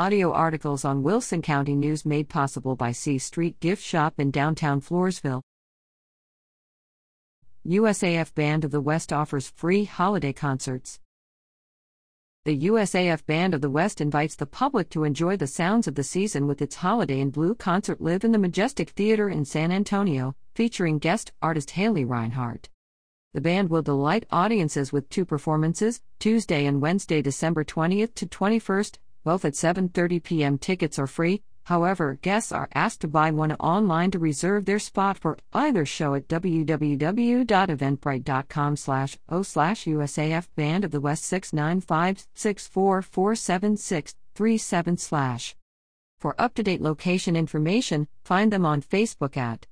audio articles on Wilson County News made possible by C Street Gift Shop in downtown Floresville. USAF Band of the West offers free holiday concerts. The USAF Band of the West invites the public to enjoy the sounds of the season with its Holiday in Blue concert live in the Majestic Theater in San Antonio, featuring guest artist Haley Reinhart. The band will delight audiences with two performances, Tuesday and Wednesday, December 20th to 21st, both at 7:30 p.m. Tickets are free. However, guests are asked to buy one online to reserve their spot for either show at www.eventbrite.com slash o slash USAF Band of the West 695 slash. For up-to-date location information, find them on Facebook at